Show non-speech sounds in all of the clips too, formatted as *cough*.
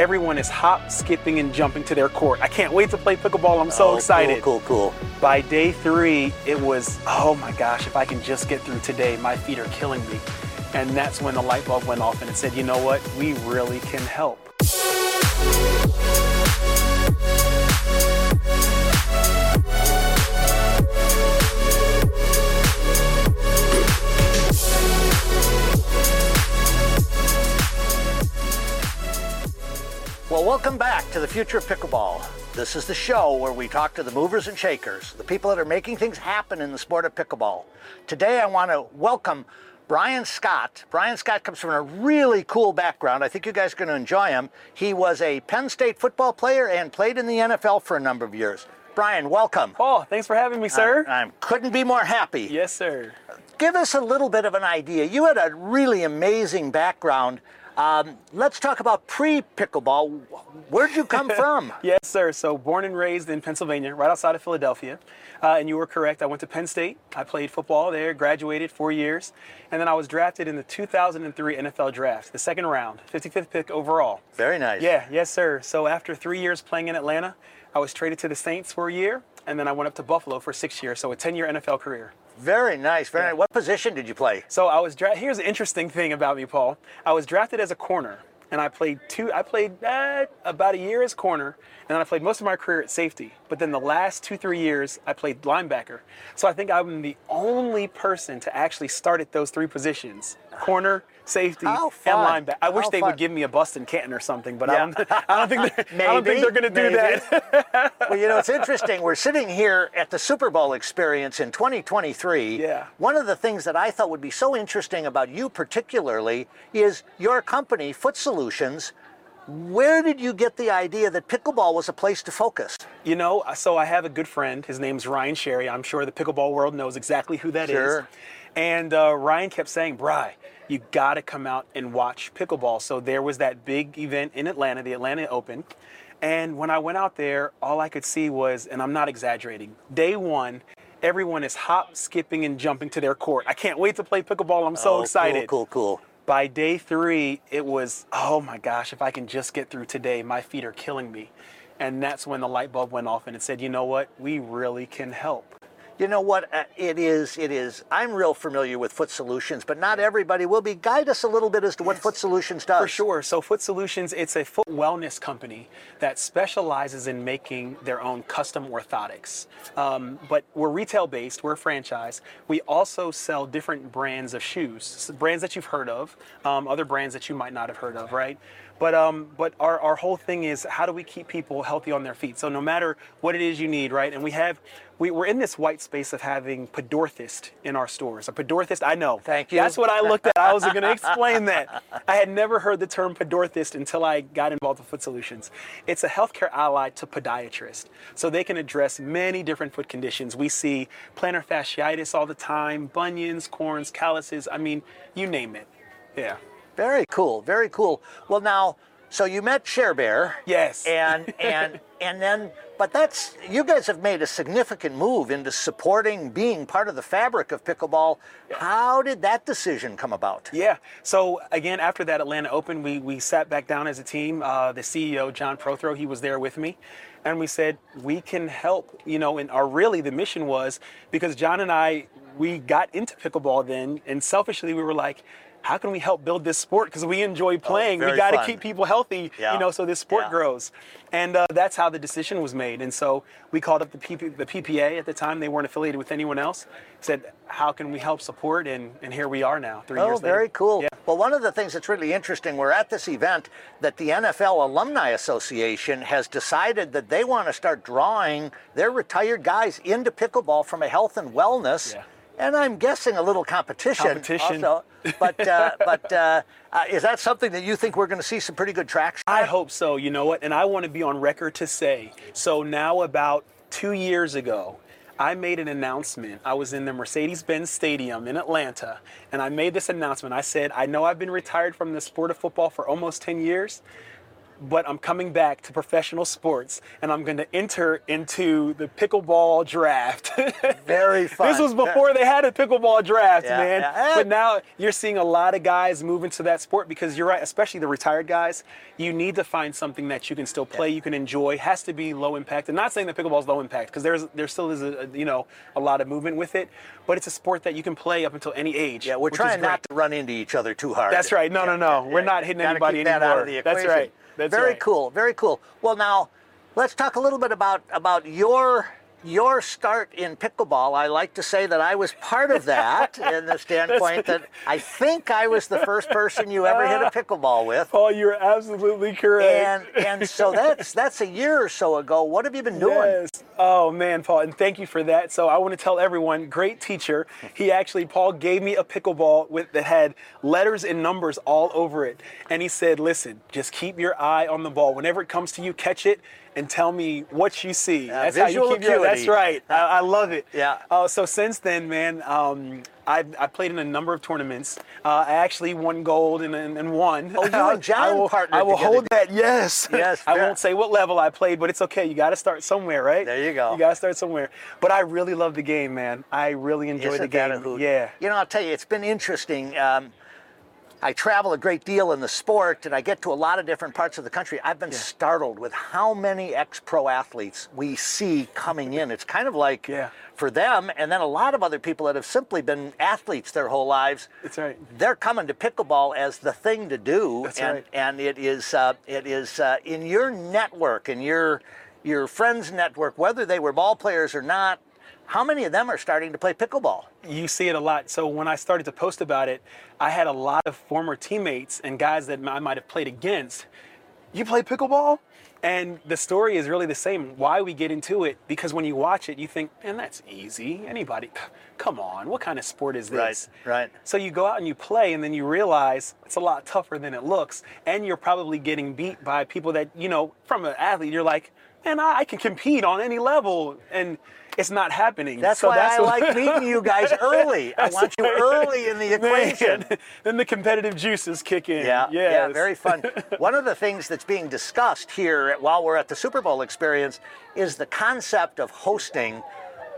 everyone is hop, skipping, and jumping to their court. I can't wait to play pickleball. I'm so Oh, excited. Cool, cool, cool. By day three, it was, oh my gosh, if I can just get through today, my feet are killing me. And that's when the light bulb went off and it said, you know what? We really can help. To the future of pickleball. This is the show where we talk to the movers and shakers, the people that are making things happen in the sport of pickleball. Today, I want to welcome Bryan Scott. Bryan Scott comes from a really cool background. I think you guys are going to enjoy him. He was a Penn State football player and played in the NFL for a number of years. Bryan, welcome. Paul, thanks for having me, sir. I, I couldn't be more happy. yes, sir. Give us a little bit of an idea. You had a really amazing background. Um, let's talk about pre pickleball. Where'd you come *laughs* from? Yes, sir. So, born and raised in Pennsylvania, right outside of Philadelphia. Uh, and you were correct. I went to Penn State. I played football there, graduated four years. And then I was drafted in the 2003 NFL draft, the second round, 55th pick overall. Very nice. Yeah, yes, sir. So, after three years playing in Atlanta, I was traded to the Saints for a year. And then I went up to Buffalo for six years. So, a 10 year NFL career. Very nice. Very nice. What position did you play? So I was dra- here's the interesting thing about me, Paul. I was drafted as a corner, and I played two. I played uh, about a year as corner, and then I played most of my career at safety. But then the last two three years, I played linebacker. So I think I'm the only person to actually start at those three positions: corner, safety, and linebacker. I wish How they fun. would give me a Buston Canton or something, but I don't. I don't think they're, I don't think they're going to do maybe. that. *laughs* well, you know, it's interesting. We're sitting here at the Super Bowl experience in 2023. Yeah. One of the things that I thought would be so interesting about you, particularly, is your company, Foot Solutions. Where did you get the idea that pickleball was a place to focus? You know, so I have a good friend. His name's Ryan Sherry. I'm sure the pickleball world knows exactly who that is. Sure. And uh, Ryan kept saying, Bry, you got to come out and watch pickleball. So there was that big event in Atlanta, the Atlanta Open. And when I went out there, all I could see was, and I'm not exaggerating, day one, everyone is hop, skipping, and jumping to their court. I can't wait to play pickleball. I'm so Oh, excited Cool, cool, cool. by day three, it was, oh my gosh, if I can just get through today, my feet are killing me. And that's when the light bulb went off and it said, you know what? We really can help. You know what? Uh, it is. It is. I'm real familiar with Foot Solutions, but not everybody will be. Guide us a little bit as to what Foot Solutions does. For sure. So, Foot Solutions, it's a foot wellness company that specializes in making their own custom orthotics. Um, but we're retail based, we're a franchise. We also sell different brands of shoes, brands that you've heard of, um, other brands that you might not have heard of, right? But, um, but our, our whole thing is how do we keep people healthy on their feet? So, no matter what it is you need, right? And we have, we, we're in this white space of having Podorthist in our stores. A Podorthist, I know. Thank you. That's what I looked at. I was going to explain that. I had never heard the term podorthist until I got involved with Foot Solutions. It's a healthcare ally to podiatrist. So they can address many different foot conditions. We see plantar fasciitis all the time, bunions, corns, calluses. I mean, you name it. Yeah. Very cool. Very cool. Well, now, so you met Share Bear. Yes. And and and then, but that's you guys have made a significant move into supporting being part of the fabric of pickleball. How did that decision come about? Yeah. So again, after that Atlanta Open, we we sat back down as a team. Uh, the CEO John Prothro, he was there with me, and we said we can help. You know, and our really the mission was because John and I we got into pickleball then, and selfishly we were like. How can we help build this sport? Because we enjoy playing. we Oh, very got to keep people healthy, Yeah. you know, so this sport Yeah. grows. And uh, that's how the decision was made. And so we called up the, PP, the PPA at the time. They weren't affiliated with anyone else. Said, how can we help support? And, and here we are now, three Oh, years later. very cool. Yeah. Well, one of the things that's really interesting, we're at this event that the NFL Alumni Association has decided that they want to start drawing their retired guys into pickleball from a health and wellness. Yeah. And I'm guessing a little competition. Competition. Also. But uh, *laughs* but uh, uh, is that something that you think we're going to see some pretty good traction? I hope so. You know what? And I want to be on record to say so now, about two years ago, I made an announcement. I was in the Mercedes Benz Stadium in Atlanta, and I made this announcement. I said, I know I've been retired from the sport of football for almost 10 years. But I'm coming back to professional sports and I'm going to enter into the pickleball draft. *laughs* Very fun. This was before they had a pickleball draft, Yeah, man. yeah. But now you're seeing a lot of guys move into that sport because you're right, especially the retired guys. You need to find something that you can still play, you can enjoy. Has to be low impact. And not saying that pickleball is low impact because there's there still is a, you know a lot of movement with it, but it's a sport that you can play up until any age. Yeah, we're trying not to run into each other too hard. That's right. No, no, no. We're not hitting Gotta anybody keep that out of anymore. the That's right. That's very right. cool. Very cool. Well, now let's talk a little bit about about your your start in pickleball. I like to say that I was part of that *laughs* in the standpoint that I think I was the first person you ever hit a *laughs* pickleball with. Paul, you're absolutely correct. And and so *laughs* that's that's a year or so ago. What have you been doing? Yes. Oh man, Paul, and thank you for that. So I want to tell everyone, great teacher. He actually, Paul gave me a pickleball with that had letters and numbers all over it, and he said, "Listen, just keep your eye on the ball. Whenever it comes to you, catch it." And tell me what you see. that's how you keep your. That's right. I, I love it. Yeah. Uh, so since then, man, um, I, I played in a number of tournaments. Uh, I actually won gold and, and, and won. Oh, you and *laughs* John I will, partnered I will together. hold that. Yes. *laughs* Yes, I won't say what level I played, but it's okay. You got to start somewhere, right? There you go. You got to start somewhere. But I really love the game, man. I really enjoy Isn't the game. Yeah. You know, I'll tell you, it's been interesting. Um, I travel a great deal in the sport and I get to a lot of different parts of the country. I've been startled with how many ex pro athletes we see coming in. It's kind of like Yeah. for them, and then a lot of other people that have simply been athletes their whole lives. That's right. They're coming to pickleball as the thing to do, That's and right. and it is uh, it is uh, in your network and your your friends' network, whether they were ball players or not. How many of them are starting to play pickleball? you see it a lot. So when I started to post about it, I had a lot of former teammates and guys that I might have played against. You play pickleball? And the story is really the same. Why we get into it? Because when you watch it, you think, man, that's easy. Anybody, come on, what kind of sport is this? Right, right. So you go out and you play, and then you realize it's a lot tougher than it looks. And you're probably getting beat by people that, you know, from an athlete, you're like, man, I, I can compete on any level. And it's not happening. That's So why I what- like meeting you guys *laughs* early. I want you early in the *laughs* equation. Man, *laughs* then the competitive juices kick in. Yeah, yeah, very fun. One of the things that's being discussed here at- while we're at the Super Bowl experience is the concept of hosting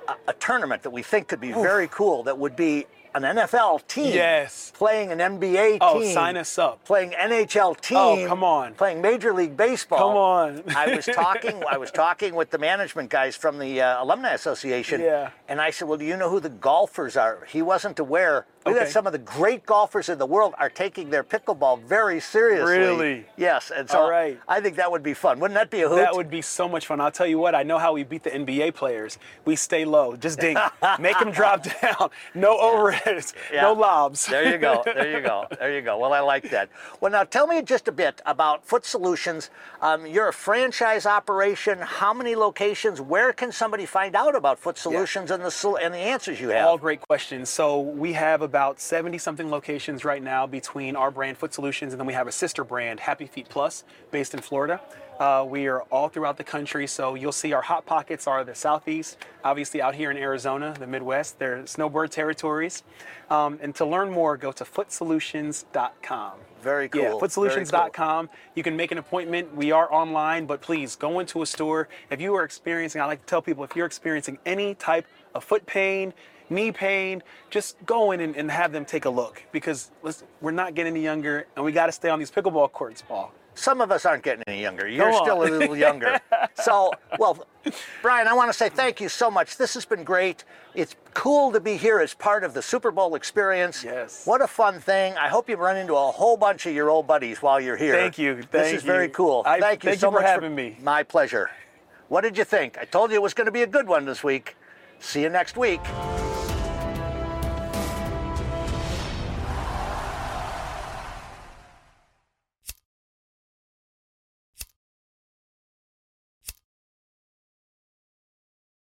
a, a tournament that we think could be very cool. That would be an NFL team Yes. playing an NBA team. Oh, team. sign us up. Playing NHL team. Oh, come on. Playing Major League Baseball. Come on. I was talking. I was talking with the management guys from the uh, Alumni Association. Yeah. And I said, "Well, do you know who the golfers are?" He wasn't aware. We got some of the great golfers in the world are taking their pickleball very seriously. Really? Yes. And so All right. I think that would be fun. Wouldn't that be a hoot? That would be so much fun. I'll tell you what, I know how we beat the NBA players. We stay low, just dink, *laughs* make them drop down. No overheads, Yeah. no lobs. There you go. *laughs* There you go. There you go. Well, I like that. Well, now tell me just a bit about Foot Solutions. Um, you're a franchise operation. How many locations? Where can somebody find out about Foot Solutions and the and the answers you have? All great questions. So we have about 70 something locations right now between our brand Foot Solutions and then we have a sister brand, Happy Feet Plus, based in Florida. Uh, we are all throughout the country, so you'll see our hot pockets are the southeast, obviously out here in Arizona, the Midwest. They're snowbird territories. Um, and to learn more, go to footsolutions.com. Very cool. Yeah, footsolutions.com. You can make an appointment. We are online, but please go into a store. If you are experiencing, I like to tell people if you're experiencing any type of foot pain, knee pain, just go in and, and have them take a look because listen, we're not getting any younger and we got to stay on these pickleball courts, Paul. Some of us aren't getting any younger. You're still a little younger. *laughs* so, well, Bryan, I want to say thank you so much. This has been great. It's cool to be here as part of the Super Bowl experience. Yes. What a fun thing. I hope you run into a whole bunch of your old buddies while you're here. Thank you. this Thank is very cool. I- thank you thank so you for much having me. My pleasure. What did you think? I told you it was going to be a good one this week. See you next week.